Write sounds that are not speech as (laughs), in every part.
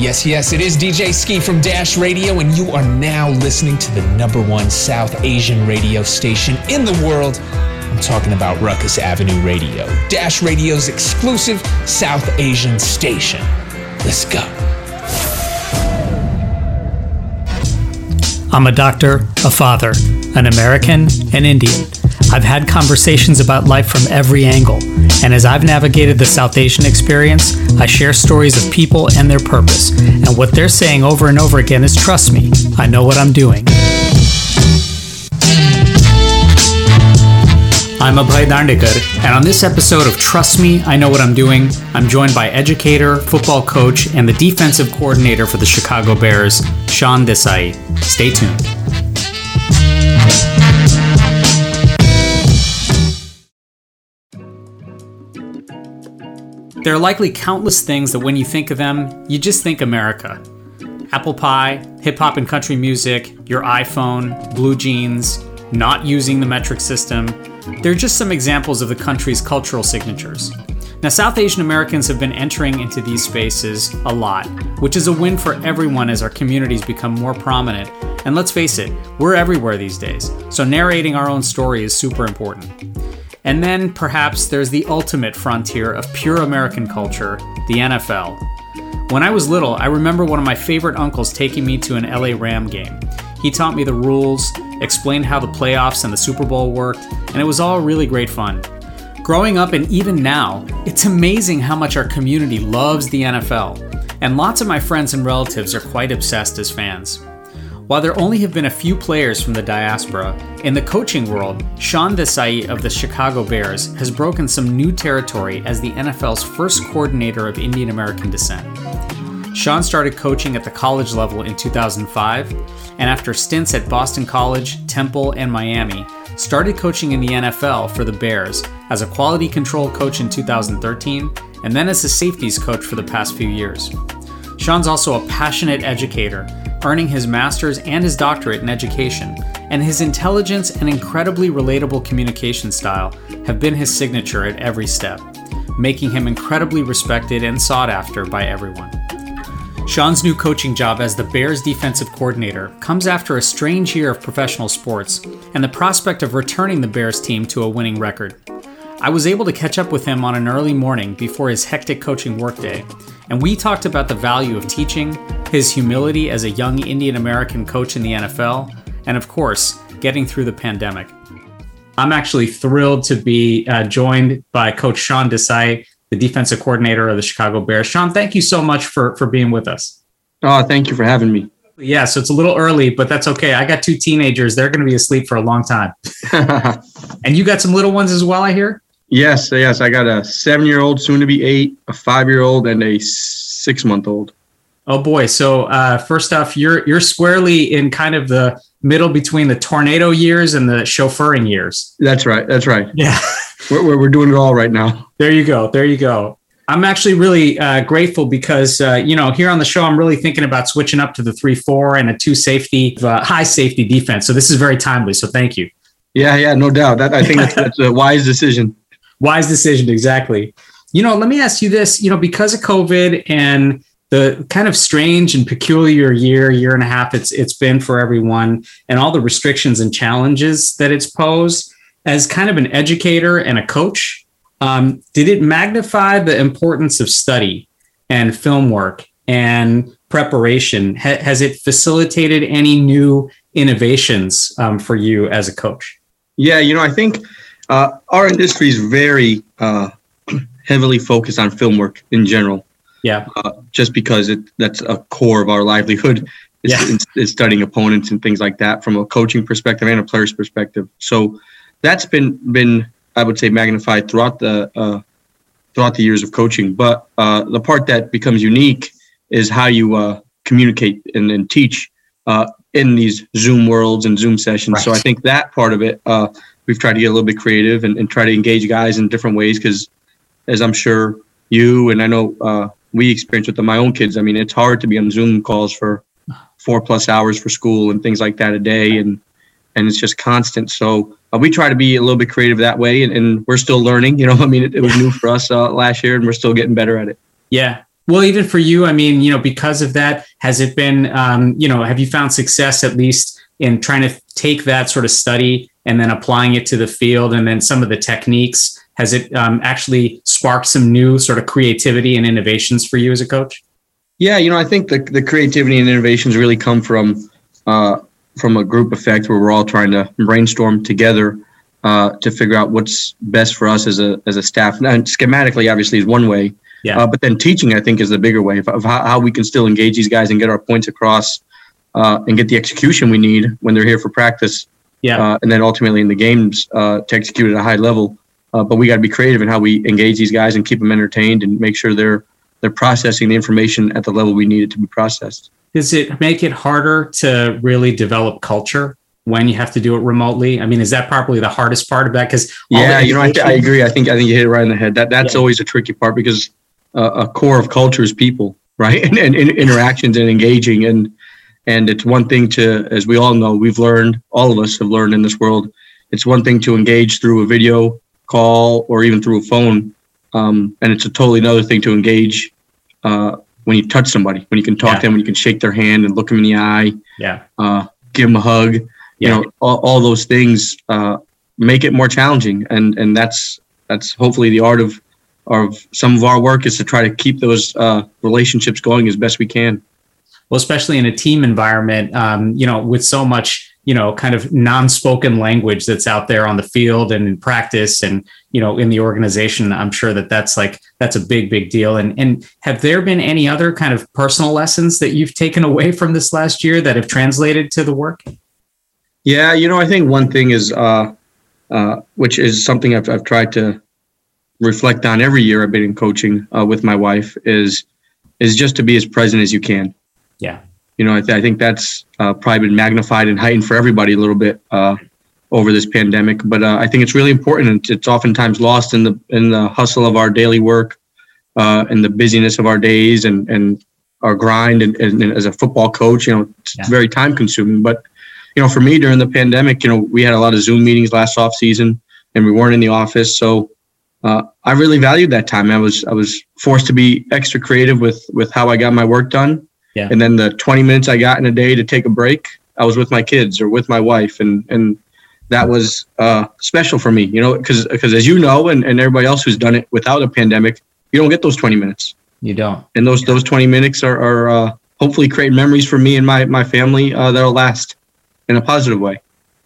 Yes, yes, it is DJ Ski from Dash Radio, and you are now listening to the number one South Asian radio station in the world. I'm talking about Rukus Avenue Radio, Dash Radio's exclusive South Asian station. Let's go. I'm a doctor, a father, an American, an Indian. I've had conversations about life from every angle, and as I've navigated the South Asian experience, I share stories of people and their purpose. And what they're saying over and over again is trust me, I know what I'm doing. I'm Abhay Dandekar, and on this episode of Trust Me, I Know What I'm Doing, I'm joined by educator, football coach, and the defensive coordinator for the Chicago Bears, Sean Desai. Stay tuned. There are likely countless things that when you think of them, you just think America. Apple pie, hip hop and country music, your iPhone, blue jeans, not using the metric system. They're just some examples of the country's cultural signatures. Now, South Asian Americans have been entering into these spaces a lot, which is a win for everyone as our communities become more prominent. And let's face it, we're everywhere these days, so narrating our own story is super important. And then perhaps there's the ultimate frontier of pure American culture, the NFL. When I was little, I remember one of my favorite uncles taking me to an LA Ram game. He taught me the rules, explained how the playoffs and the Super Bowl worked, and it was all really great fun. Growing up and even now, it's amazing how much our community loves the NFL, and lots of my friends and relatives are quite obsessed as fans. While there only have been a few players from the diaspora, in the coaching world, Sean Desai of the Chicago Bears has broken some new territory as the NFL's first coordinator of Indian American descent. Sean started coaching at the college level in 2005, and after stints at Boston College, Temple, and Miami, started coaching in the NFL for the Bears as a quality control coach in 2013, and then as a safeties coach for the past few years. Sean's also a passionate educator earning his master's and his doctorate in education, and his intelligence and incredibly relatable communication style have been his signature at every step, making him incredibly respected and sought after by everyone. Sean's new coaching job as the Bears defensive coordinator comes after a strange year of professional sports and the prospect of returning the Bears team to a winning record. I was able to catch up with him on an early morning before his hectic coaching workday, and we talked about the value of teaching, his humility as a young Indian American coach in the NFL, and of course, getting through the pandemic. I'm actually thrilled to be uh, joined by Coach Sean Desai, the defensive coordinator of the Chicago Bears. Sean, thank you so much for for being with us. Oh, thank you for having me. Yeah, so it's a little early, but that's okay. I got two teenagers; they're going to be asleep for a long time. (laughs) and you got some little ones as well, I hear. Yes, yes. I got a seven-year-old, soon to be eight, a five-year-old, and a six-month-old. Oh boy! So uh, first off, you're you're squarely in kind of the middle between the tornado years and the chauffeuring years. That's right. That's right. Yeah, (laughs) we're we're doing it all right now. There you go. There you go. I'm actually really uh, grateful because uh, you know here on the show I'm really thinking about switching up to the three four and a two safety uh, high safety defense. So this is very timely. So thank you. Yeah, yeah, no doubt. That I think that's, that's a wise decision. Wise decision, exactly. You know, let me ask you this. You know, because of COVID and the kind of strange and peculiar year, year and a half it's it's been for everyone, and all the restrictions and challenges that it's posed. As kind of an educator and a coach, um, did it magnify the importance of study and film work and preparation? Ha- has it facilitated any new innovations um, for you as a coach? Yeah, you know, I think uh, our industry is very uh, (clears throat) heavily focused on film work in general. Yeah. Uh, just because it that's a core of our livelihood is, Yeah. is, is studying opponents and things like that from a coaching perspective and a player's perspective. So that's been been I would say magnified throughout the uh, throughout the years of coaching. But uh, the part that becomes unique is how you uh, communicate and, and teach uh, in these Zoom worlds and Zoom sessions. So I think that part of it, uh, we've tried to get a little bit creative and, and try to engage guys in different ways because, as I'm sure you and I know uh, we experience with my own kids. I mean, it's hard to be on Zoom calls for four plus hours for school and things like that a day, and and it's just constant. So uh, we try to be a little bit creative that way, and, and we're still learning. You know, I mean, it, it was new for us uh, last year, and we're still getting better at it. Yeah. Well, even for you, I mean, you know, because of that, has it been, um, you know, have you found success at least in trying to take that sort of study and then applying it to the field and then some of the techniques? Has it um, actually sparked some new sort of creativity and innovations for you as a coach? Yeah, you know, I think the, the creativity and innovations really come from uh, from a group effect where we're all trying to brainstorm together uh, to figure out what's best for us as a as a staff. And schematically, obviously, is one way. Yeah. Uh, but then teaching, I think, is the bigger way of, of how, how, we can still engage these guys and get our points across uh, and get the execution we need when they're here for practice. Yeah. Uh, and then ultimately in the games uh, to execute at a high level. Uh, but we got to be creative in how we engage these guys and keep them entertained and make sure they're they're processing the information at the level we need it to be processed. Does it make it harder to really develop culture when you have to do it remotely? I mean, is that probably the hardest part of that? Because yeah, you know, I, I, agree. I think I think you hit it right in the head. That that's yeah. always a tricky part because uh, a core of culture is people, right? (laughs) and, and, and interactions and engaging and and it's one thing to, as we all know, we've learned, all of us have learned in this world. It's one thing to engage through a video call or even through a phone, um, and it's a totally another thing to engage uh, when you touch somebody, when you can talk yeah. to them, when you can shake their hand and look them in the eye. Yeah. Uh, give them a hug. Yeah. You know, all, all those things uh, make it more challenging, and and that's that's hopefully the art of of some of our work is to try to keep those uh, relationships going as best we can. Well, especially in a team environment, um, you know, with so much you know kind of non-spoken language that's out there on the field and in practice and you know in the organization i'm sure that that's like that's a big big deal. And and have there been any other kind of personal lessons that you've taken away from this last year that have translated to the work? Yeah you know i think one thing is uh uh which is something i've, I've tried to reflect on every year i've been in coaching uh, with my wife is is just to be as present as you can yeah you know, I, th- I think that's uh, probably been magnified and heightened for everybody a little bit uh, over this pandemic. But uh, I think it's really important. It's oftentimes lost in the in the hustle of our daily work uh, and the busyness of our days and and our grind. And, and, and as a football coach, you know, it's yeah. very time consuming. But you know, for me during the pandemic, you know, we had a lot of Zoom meetings last off season, and we weren't in the office, so. Uh, I really valued that time. I was I was forced to be extra creative with with how I got my work done, yeah. And then the 20 minutes I got in a day to take a break, I was with my kids or with my wife. And, and that was uh, special for me, you know, because because as you know, and, and everybody else who's done it without a pandemic, you don't get those 20 minutes. You don't. And those, yeah. those 20 minutes are, are uh, hopefully create memories for me and my, my family uh, that'll last in a positive way.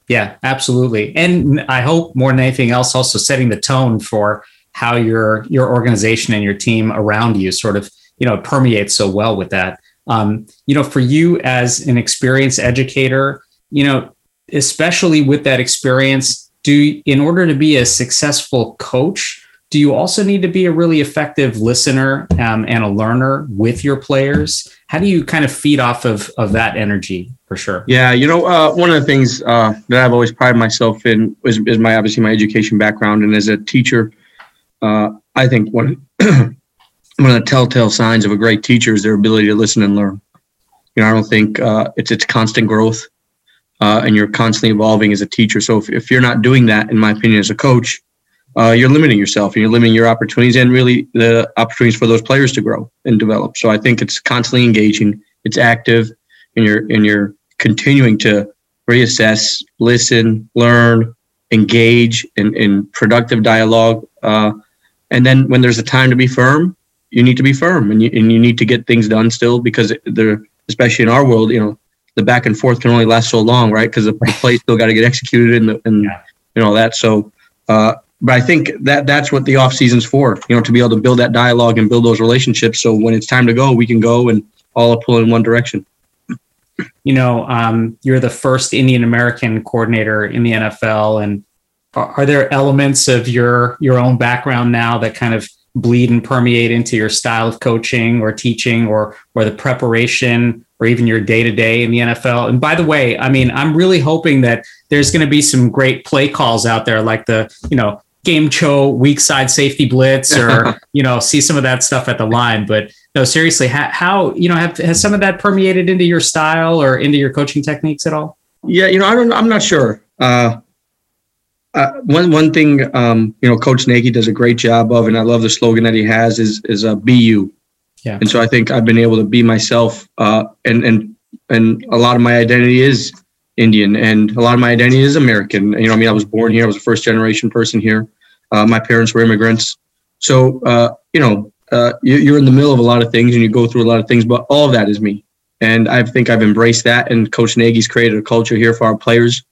Yeah, absolutely. And I hope more than anything else, also setting the tone for how your your organization and your team around you sort of you know permeates so well with that. Um, you know, for you as an experienced educator, you know, especially with that experience, do in order to be a successful coach, do you also need to be a really effective listener um, and a learner with your players? How do you kind of feed off of of that energy for sure? Yeah, you know, uh, one of the things uh, that I've always prided myself in is, is, my obviously my education background, and as a teacher, uh, I think one (clears throat) one of the telltale signs of a great teacher is their ability to listen and learn. You know, I don't think uh, it's it's constant growth, uh, and you're constantly evolving as a teacher. So if, if you're not doing that, in my opinion, as a coach, uh, you're limiting yourself and you're limiting your opportunities and really the opportunities for those players to grow and develop. So I think it's constantly engaging, it's active, and you're and you're continuing to reassess, listen, learn, engage in, in productive dialogue. Uh, and then when there's a time to be firm, you need to be firm and you, and you need to get things done still because they're especially in our world you know the back and forth can only last so long right? Because the (laughs) play still got to get executed and the, and yeah. you know that. So uh, but I think that that's what the off season's for you know to be able to build that dialogue and build those relationships. So when it's time to go we can go and all pull in one direction. You know um, you're the first Indian American coordinator in the NFL and are there elements of your your own background now that kind of bleed and permeate into your style of coaching or teaching or or the preparation or even your day to day in the NFL. And by the way, I mean I'm really hoping that there's going to be some great play calls out there like the, you know, game show weak side safety blitz or, (laughs) you know, see some of that stuff at the line, but no seriously, how, how you know have has some of that permeated into your style or into your coaching techniques at all? Yeah, you know, I don't I'm not sure. Uh uh, one one thing um, you know, Coach Nagy does a great job of, and I love the slogan that he has is is a uh, "Be you." Yeah. And so I think I've been able to be myself, uh, and and and a lot of my identity is Indian, and a lot of my identity is American. You know, I mean, I was born here. I was a first generation person here. Uh, my parents were immigrants, so uh, you know, uh, you, are in the middle of a lot of things, and you go through a lot of things. But all of that is me, and I think I've embraced that. And Coach Nagy's created a culture here for our players,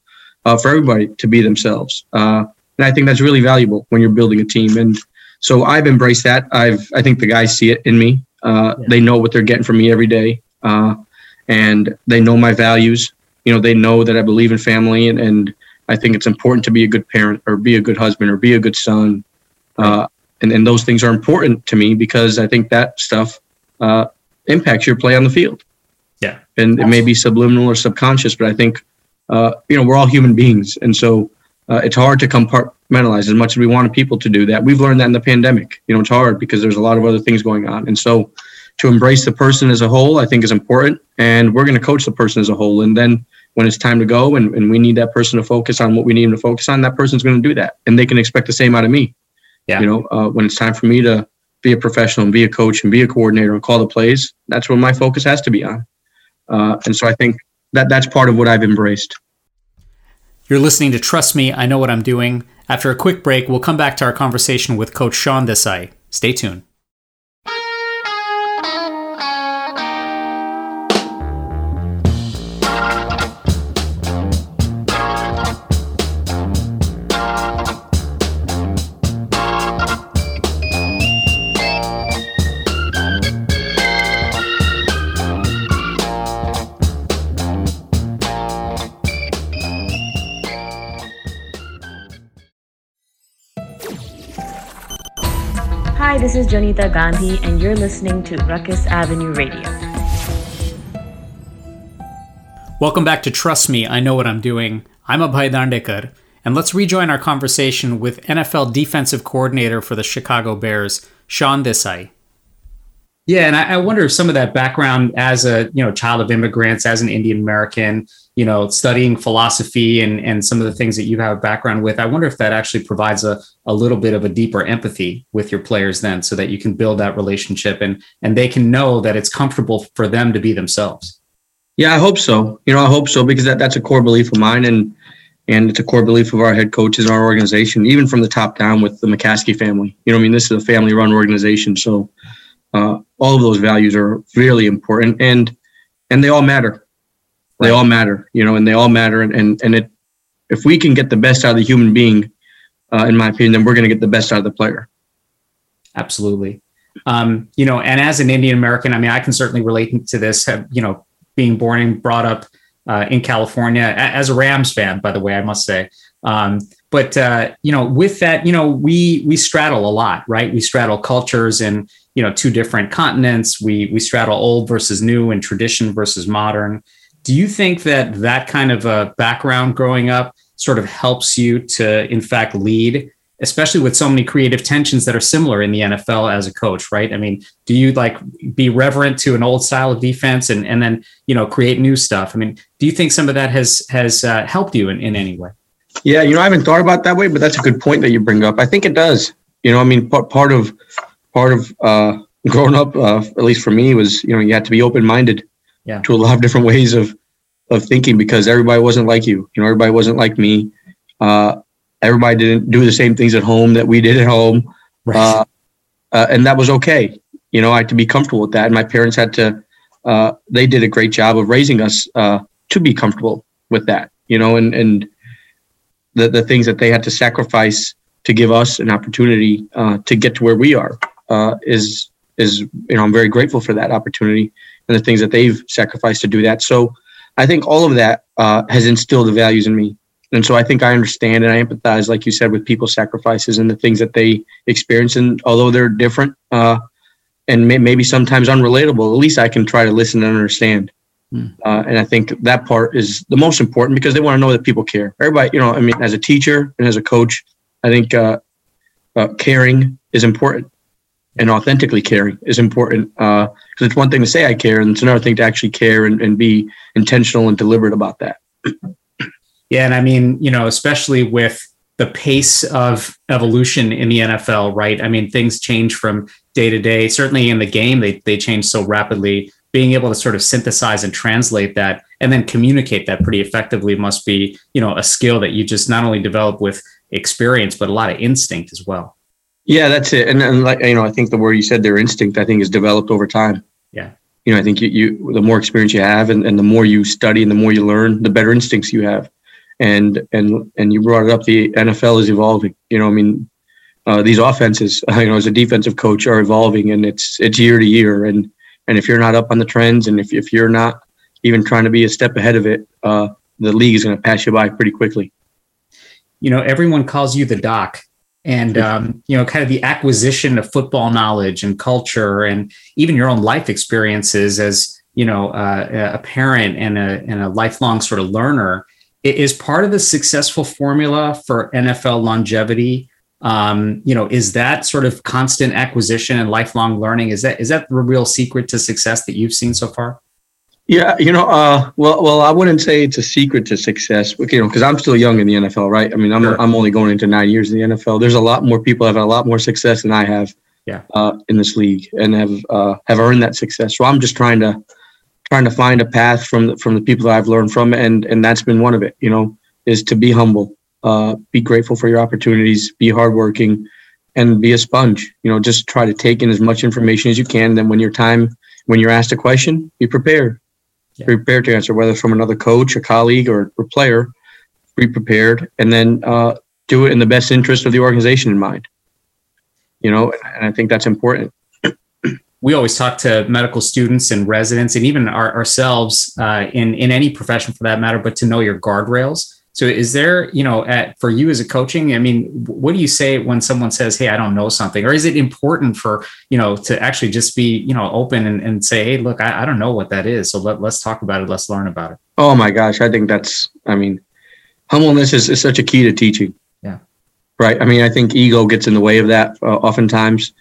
uh, for everybody to be themselves. Uh, and I think that's really valuable when you're building a team. And so I've embraced that. I've I think the guys see it in me. Uh, yeah. They know what they're getting from me every day, uh, and they know my values. You know, they know that I believe in family, and, and I think it's important to be a good parent, or be a good husband, or be a good son. Uh, and and those things are important to me because I think that stuff uh, impacts your play on the field. Yeah, and it may be subliminal or subconscious, but I think uh, you know we're all human beings, and so uh, it's hard to compartmentalize as much as we wanted people to do that. We've learned that in the pandemic. You know, it's hard because there's a lot of other things going on. And so to embrace the person as a whole, I think is important. And we're going to coach the person as a whole. And then when it's time to go and, and we need that person to focus on what we need them to focus on, that person's going to do that. And they can expect the same out of me. Yeah. You know, uh, when it's time for me to be a professional and be a coach and be a coordinator and call the plays, that's what my focus has to be on. Uh, and so I think that that's part of what I've embraced. You're listening to Trust Me, I Know What I'm Doing. After a quick break, we'll come back to our conversation with Coach Sean Desai. Stay tuned. This Jonita Gandhi, and you're listening to Rukus Avenue Radio. Welcome back to Trust Me, I Know What I'm Doing. I'm Abhay Dandekar, and let's rejoin our conversation with NFL defensive coordinator for the Chicago Bears, Sean Desai. Yeah, and I, I wonder if some of that background as a you know child of immigrants, as an Indian American, you know, studying philosophy and and some of the things that you have a background with, I wonder if that actually provides a a little bit of a deeper empathy with your players then, so that you can build that relationship and and they can know that it's comfortable for them to be themselves. Yeah, I hope so. You know, I hope so because that, that's a core belief of mine and and it's a core belief of our head coaches our organization, even from the top down with the McCaskey family. You know, I mean, this is a family run organization, so uh, all of those values are really important and and they all matter they all matter you know and they all matter and and, and it if we can get the best out of the human being uh, in my opinion then we're going to get the best out of the player. Absolutely. Um, you know and as an indian american i mean i can certainly relate to this have, you know being born and brought up uh, in california as a rams fan by the way i must say. Um, but uh, you know with that you know we we straddle a lot right? We straddle cultures and you know two different continents. We we straddle old versus new and tradition versus modern do you think that that kind of a background growing up sort of helps you to in fact lead especially with so many creative tensions that are similar in the NFL as a coach, right? I mean, do you like be reverent to an old style of defense and and then you know create new stuff? I mean, do you think some of that has has uh, helped you in, in any way? Yeah, you know, I haven't thought about that way, but that's a good point that you bring up. I think it does. You know, I mean, part part of part of uh, growing up, uh, at least for me, was you know you had to be open minded yeah. to a lot of different ways of of thinking because everybody wasn't like you. You know, everybody wasn't like me. Uh, everybody didn't do the same things at home that we did at home, right. uh, uh, and that was okay. You know, I had to be comfortable with that. And my parents had to. Uh, they did a great job of raising us uh, to be comfortable with that. You know, and and the the things that they had to sacrifice to give us an opportunity uh, to get to where we are uh, is is you know I'm very grateful for that opportunity and the things that they've sacrificed to do that. So I think all of that uh, has instilled the values in me, and so I think I understand and I empathize, like you said, with people's sacrifices and the things that they experience. And although they're different uh, and may- maybe sometimes unrelatable, at least I can try to listen and understand. Hmm. Uh, and I think that part is the most important because they want to know that people care. Everybody, you know, I mean, as a teacher and as a coach, I think uh, uh, caring is important and authentically caring is important because uh, it's one thing to say I care and it's another thing to actually care and, and be intentional and deliberate about that. yeah. And I mean, you know, especially with the pace of evolution in the NFL, right? I mean, things change from day to day. Certainly in the game, they they change so rapidly. Being able to sort of synthesize and translate that, and then communicate that pretty effectively, must be you know a skill that you just not only develop with experience, but a lot of instinct as well. Yeah, that's it. And, and like you know, I think the word you said, their instinct, I think, is developed over time. Yeah. You know, I think you, you the more experience you have, and, and the more you study, and the more you learn, the better instincts you have. And and and you brought it up. The NFL is evolving. You know, I mean, uh, these offenses, (laughs) you know, as a defensive coach, are evolving, and it's it's year to year. And and if you're not up on the trends, and if if you're not even trying to be a step ahead of it, uh, the league is going to pass you by pretty quickly. You know, everyone calls you the doc, and um, you know, kind of the acquisition of football knowledge and culture, and even your own life experiences as you know uh, a parent and a and a lifelong sort of learner is part of the successful formula for NFL longevity. Um, you know is that sort of constant acquisition and lifelong learning is that is that the real secret to success that you've seen so far yeah you know uh, well well i wouldn't say it's a secret to success you know because i'm still young in the nfl right i mean i'm, sure. I'm only going into nine years in the nfl there's a lot more people have had a lot more success than i have yeah. uh, in this league and have uh, have earned that success so i'm just trying to trying to find a path from the, from the people that i've learned from and and that's been one of it you know is to be humble uh, be grateful for your opportunities, be hardworking, and be a sponge. You know, just try to take in as much information as you can. Then when your time, when you're asked a question, be prepared. Yeah. Prepared to answer, whether from another coach, a colleague, or a player. Be prepared, and then uh, do it in the best interest of the organization in mind. You know, and I think that's important. we always talk to medical students and residents, and even our, ourselves uh, in in any profession for that matter. But to know your guardrails so is there, you know, at for you as a coaching, I mean, what do you say when someone says, Hey, I don't know something? Or is it important for, you know, to actually just be, you know, open and, and say, Hey, look, I, I don't know what that is. So let, let's talk about it. Let's learn about it. Oh my gosh. I think that's, I mean, humbleness is, is such a key to teaching. Yeah. Right. I mean, I think ego gets in the way of that uh, oftentimes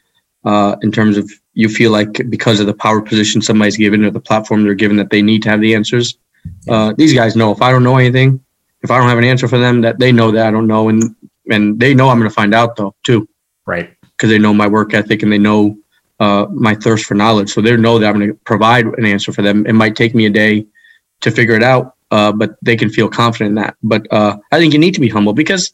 uh, in terms of you feel like because of the power position somebody's given or the platform they're given that they need to have the answers. Uh, these guys know if I don't know anything, if I don't have an answer for them, that they know that I don't know, and and they know I'm going to find out though too, right? Because they know my work ethic and they know uh, my thirst for knowledge, so they know that I'm going to provide an answer for them. It might take me a day to figure it out, uh, but they can feel confident in that. But uh, I think you need to be humble because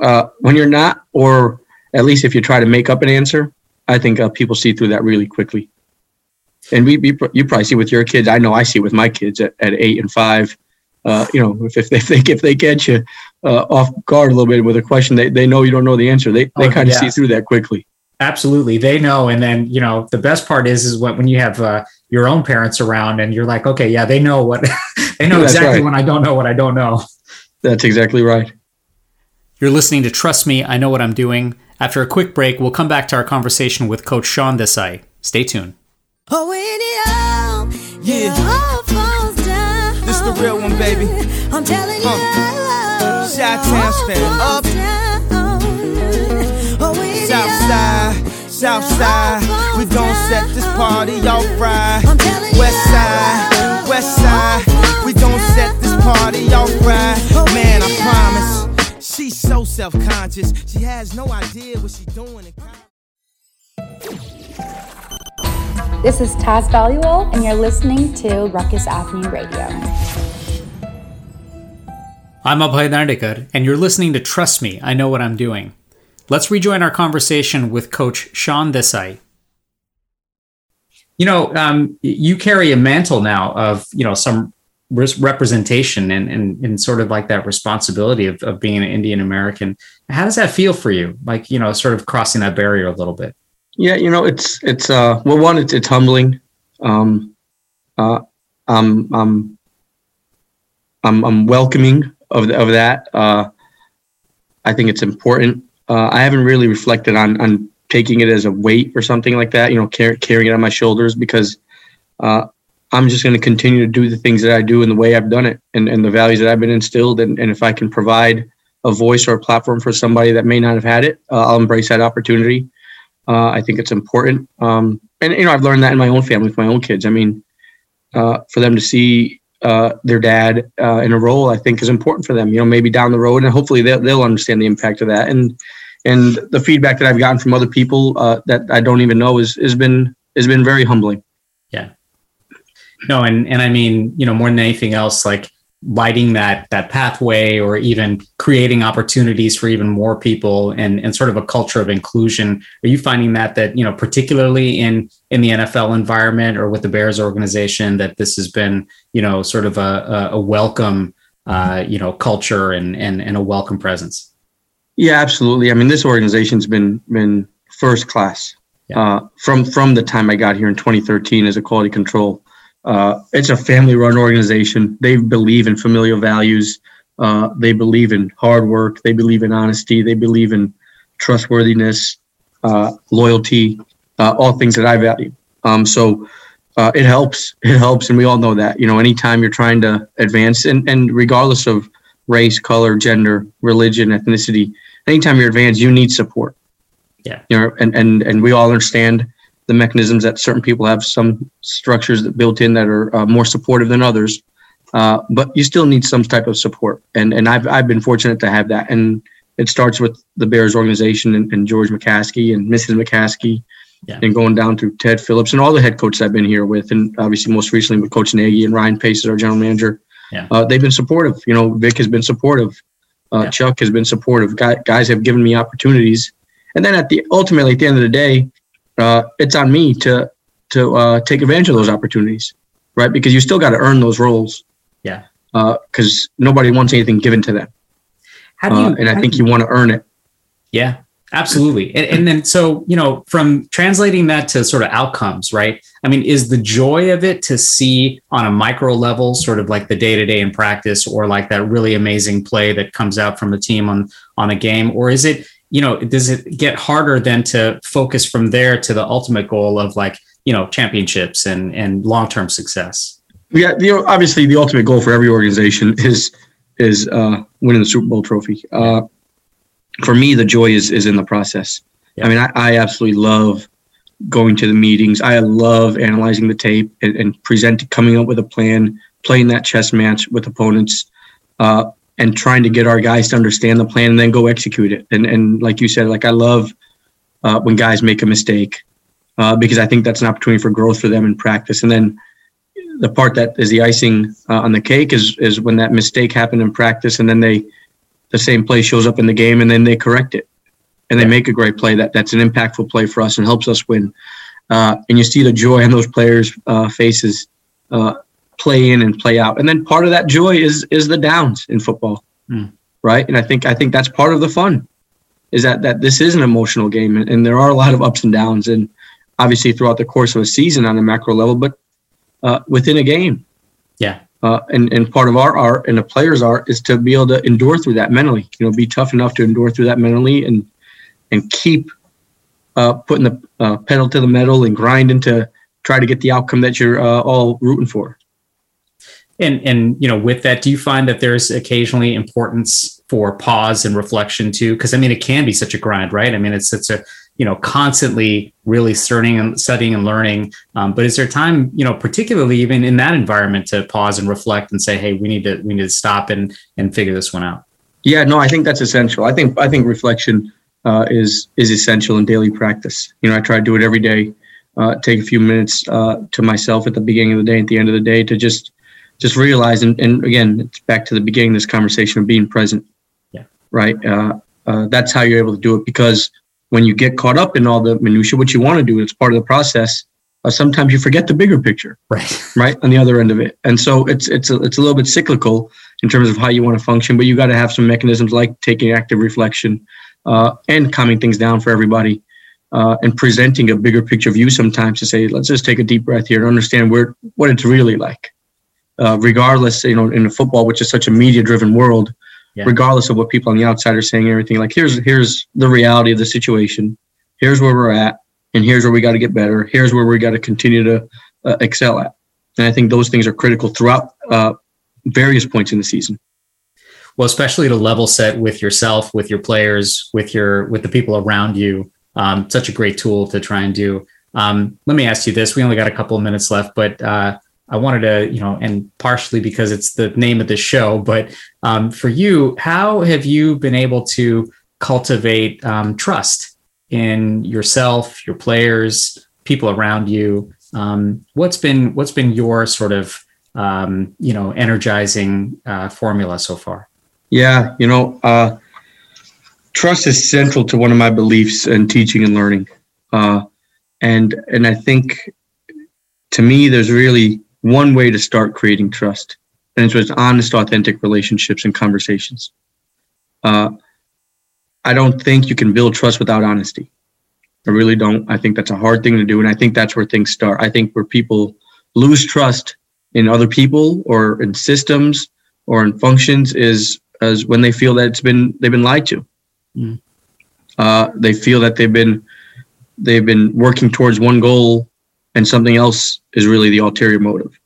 uh, when you're not, or at least if you try to make up an answer, I think uh, people see through that really quickly. And we, we, you probably see with your kids. I know I see with my kids at, at eight and five uh, you know, if, if they think if they get you uh, off guard a little bit with a question, they, they know you don't know the answer. They they oh, kind of yeah. see through that quickly. Absolutely, they know. And then you know, the best part is is when when you have uh, your own parents around, and you're like, okay, yeah, they know what (laughs) they know exactly right. when I don't know what I don't know. That's exactly right. You're listening to Trust Me, I Know What I'm Doing. After a quick break, we'll come back to our conversation with Coach Sean Desai. Stay tuned. Oh, yeah the real one, baby. I'm telling you. Uh. Chi-town stand up. Southside, Southside, we gon' set this party off right. West side, we gon' set this party off right. Man, I promise. She's so self-conscious, she has no idea what she's doing. This is Taz Valuel, and you're listening to Rukus Avenue Radio. I'm Abhay Dandekar, and you're listening to Trust Me, I Know What I'm Doing. Let's rejoin our conversation with Coach Sean Desai. You know, um, you carry a mantle now of, you know, some representation and, and, and sort of like that responsibility of, of being an Indian American. How does that feel for you? Like, you know, sort of crossing that barrier a little bit. Yeah, you know, it's it's uh well one it's it's humbling. Um uh I'm I'm I'm I'm welcoming of of that. Uh I think it's important. Uh I haven't really reflected on on taking it as a weight or something like that, you know, car- carrying it on my shoulders because uh I'm just going to continue to do the things that I do in the way I've done it and, and the values that I've been instilled. And, and if I can provide a voice or a platform for somebody that may not have had it, uh, I'll embrace that opportunity. Uh, I think it's important. Um, and, you know, I've learned that in my own family with my own kids. I mean, uh, for them to see uh, their dad uh, in a role, I think is important for them. You know, maybe down the road, and hopefully they'll, they'll understand the impact of that. And and the feedback that I've gotten from other people uh, that I don't even know is has been has been very humbling. Yeah. No, and and I mean, you know, more than anything else, like lighting that that pathway or even creating opportunities for even more people and and sort of a culture of inclusion. Are you finding that that you know particularly in in the NFL environment or with the Bears organization that this has been you know sort of a a, welcome uh, you know culture and and and a welcome presence? Yeah absolutely. I mean this organization's been been first class. Yeah. uh, from from the time i got here in 2013 as a quality control uh, it's a family run organization. They believe in familial values. Uh, they believe in hard work. They believe in honesty. They believe in trustworthiness, uh, loyalty, uh, all things that I value. Um, so uh, it helps. It helps. And we all know that. You know, anytime you're trying to advance, and, and regardless of race, color, gender, religion, ethnicity, anytime you're advanced, you need support. Yeah. You know, and, and, and we all understand the mechanisms that certain people have some structures that built in that are uh, more supportive than others. Uh, but you still need some type of support, and and I've I've been fortunate to have that, and it starts with the Bears organization and, and George McCaskey and Mrs. McCaskey, yeah. and going down through Ted Phillips and all the head coaches I've been here with, and obviously most recently with Coach Nagy and Ryan Pace as our general manager. Yeah. Uh, they've been supportive. You know, Vic has been supportive. Uh, yeah. Chuck has been supportive. Guy, guys have given me opportunities, and then at the ultimately at the end of the day, uh, it's on me to to uh, take advantage of those opportunities, right? Because you still got to earn those roles. Yeah. Because uh, nobody wants anything given to them. How do you? Uh, and I think you, you want to earn it. Yeah, absolutely. And, and then so you know, from translating that to sort of outcomes, right? I mean, is the joy of it to see on a micro level, sort of like the day to day in practice, or like that really amazing play that comes out from the team on on a game, or is it you know, does it get harder then to focus from there to the ultimate goal of like, you know, championships and, and long-term success? Yeah. You know, obviously the ultimate goal for every organization is, is uh, winning the Super Bowl trophy. Uh, for me, the joy is, is in the process. Yeah. I mean, I, I absolutely love going to the meetings. I love analyzing the tape and, and presenting, coming up with a plan, playing that chess match with opponents. Uh, and trying to get our guys to understand the plan and then go execute it. And and like you said, like I love uh, when guys make a mistake uh, because I think that's an opportunity for growth for them in practice. And then the part that is the icing uh, on the cake is is when that mistake happened in practice and then they the same play shows up in the game and then they correct it and they make a great play that that's an impactful play for us and helps us win. Uh, and you see the joy on those players' uh, faces uh, play in and play out. And then part of that joy is is the downs in football, mm. right? And I think I think that's part of the fun, is that that this is an emotional game, and, and, there are a lot of ups and downs, and obviously throughout the course of a season on a macro level, but uh, within a game. Yeah. Uh, and and part of our art and the players' art is to be able to endure through that mentally. You know, be tough enough to endure through that mentally, and and keep uh, putting the uh, pedal to the metal and grinding to try to get the outcome that you're uh, all rooting for. And and you know, with that, do you find that there's occasionally importance for pause and reflection too? Because I mean, it can be such a grind, right? I mean, it's it's a you know constantly really studying and studying and learning. Um, but is there time, you know, particularly even in that environment, to pause and reflect and say, hey, we need to we need to stop and and figure this one out? Yeah, no, I think that's essential. I think I think reflection uh, is is essential in daily practice. You know, I try to do it every day. Uh, take a few minutes uh, to myself at the beginning of the day, at the end of the day, to just just realize, and, and again, it's back to the beginning of this conversation of being present. Yeah. Right. Uh, uh, that's how you're able to do it because when you get caught up in all the minutia, what you want to do, it's part of the process. Uh, sometimes you forget the bigger picture. Right. (laughs) Right. On the other end of it, and so it's it's a, it's a little bit cyclical in terms of how you want to function, but you got to have some mechanisms like taking active reflection uh, and calming things down for everybody. Uh, and presenting a bigger picture view sometimes to say, let's just take a deep breath here and understand where what it's really like uh, regardless, you know, in football, which is such a media-driven world, yeah. regardless of what people on the outside are saying, everything like here's here's the reality of the situation. Here's where we're at, and here's where we got to get better. Here's where we got to continue to uh, excel at. And I think those things are critical throughout uh, various points in the season. Well, especially to level set with yourself, with your players, with your with the people around you. Um, such a great tool to try and do. Um, let me ask you this: We only got a couple of minutes left, but uh, I wanted to, you know, and partially because it's the name of the show, but um, for you, how have you been able to cultivate um, trust in yourself, your players, people around you? Um, what's been what's been your sort of um, you know energizing uh, formula so far? Yeah, you know, uh, trust is central to one of my beliefs in teaching and learning, uh, and and I think to me, there's really one way to start creating trust, and it's with honest, authentic relationships and conversations. Uh, I don't think you can build trust without honesty. I really don't. I think that's a hard thing to do, and I think that's where things start. I think where people lose trust in other people or in systems or in functions is as when they feel that it's been they've been lied to. Mm. Uh, they feel that they've been they've been working towards one goal and something else is really the ulterior motive.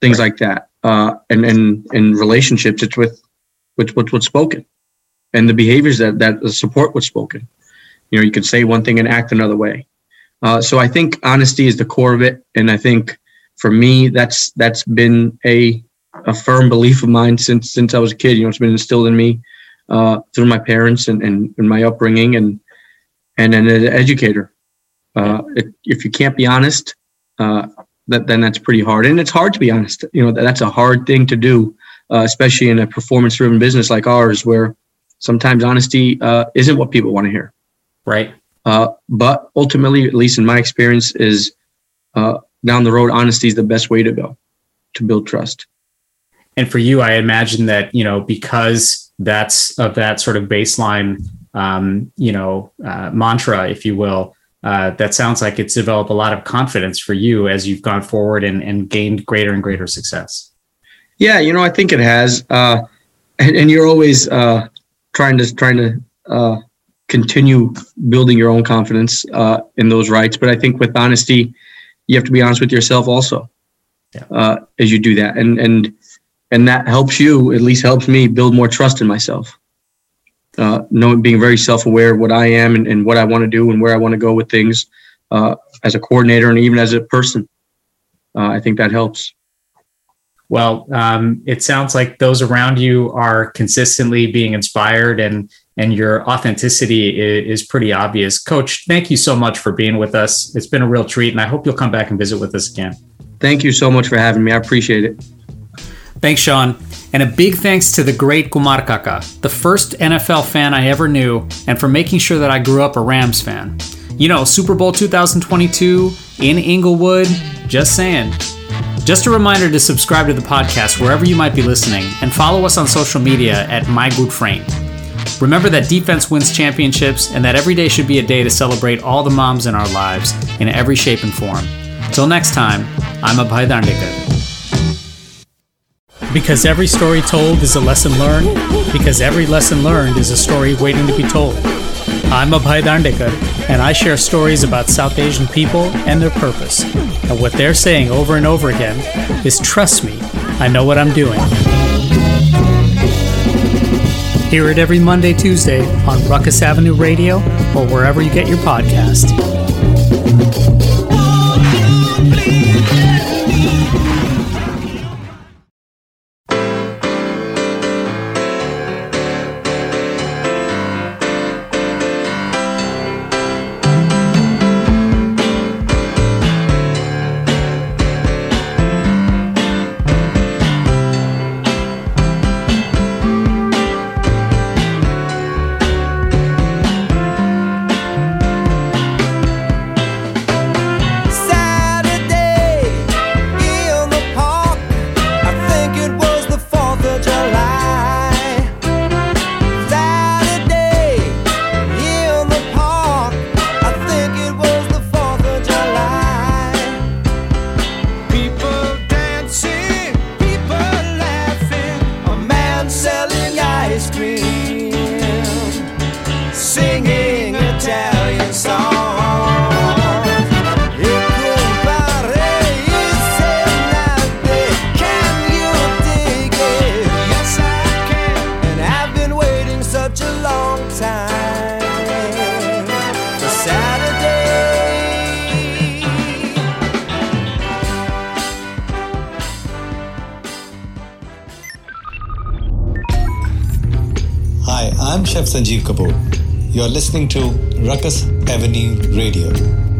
Things right. like that. Uh, and and in relationships, it's with with what's what's spoken, and the behaviors that that support what's spoken. You know, you can say one thing and act another way. Uh, so I think honesty is the core of it, and I think for me, that's that's been a a firm belief of mine since since I was a kid. You know, it's been instilled in me uh, through my parents and, and, and my upbringing, and and an educator. Uh, if you can't be honest, uh, that, then that's pretty hard. And it's hard to be honest. You know, that's a hard thing to do, uh, especially in a performance driven business like ours, where sometimes honesty uh, isn't what people want to hear. Right. Uh, but ultimately, at least in my experience, is uh, down the road, honesty is the best way to go to build trust. And for you, I imagine that, you know, because that's of that sort of baseline, um, you know, uh, mantra, if you will, uh, that sounds like it's developed a lot of confidence for you as you've gone forward and, and gained greater and greater success. Yeah, you know, I think it has, uh, and, and, you're always uh, trying to trying to uh, continue building your own confidence uh, in those rights. But I think with honesty, you have to be honest with yourself also yeah. Uh, as you do that, and and and that helps you, at least helps me, build more trust in myself uh, knowing being very self-aware of what I am and, and what I want to do and where I want to go with things uh, as a coordinator and even as a person. Uh, I think that helps. Well, um, it sounds like those around you are consistently being inspired, and and your authenticity is, is pretty obvious. Coach, thank you so much for being with us. It's been a real treat, and I hope you'll come back and visit with us again. Thank you so much for having me. I appreciate it. Thanks, Sean. And a big thanks to the great Kumar Kaka, the first NFL fan I ever knew, and for making sure that I grew up a Rams fan. You know, Super Bowl 2022 in Inglewood, just saying. Just a reminder to subscribe to the podcast wherever you might be listening and follow us on social media at My Good. Remember that defense wins championships and that every day should be a day to celebrate all the moms in our lives in every shape and form. Till next time, I'm Abhay Dandekar. Because every story told is a lesson learned, because every lesson learned is a story waiting to be told. I'm Abhay Dandekar, and I share stories about South Asian people and their purpose. And what they're saying over and over again is trust me, I know what I'm doing. Hear it every Monday, Tuesday on Rukus Avenue Radio or wherever you get your podcast. Sanjeev Kapoor. You're listening to Rukus Avenue Radio.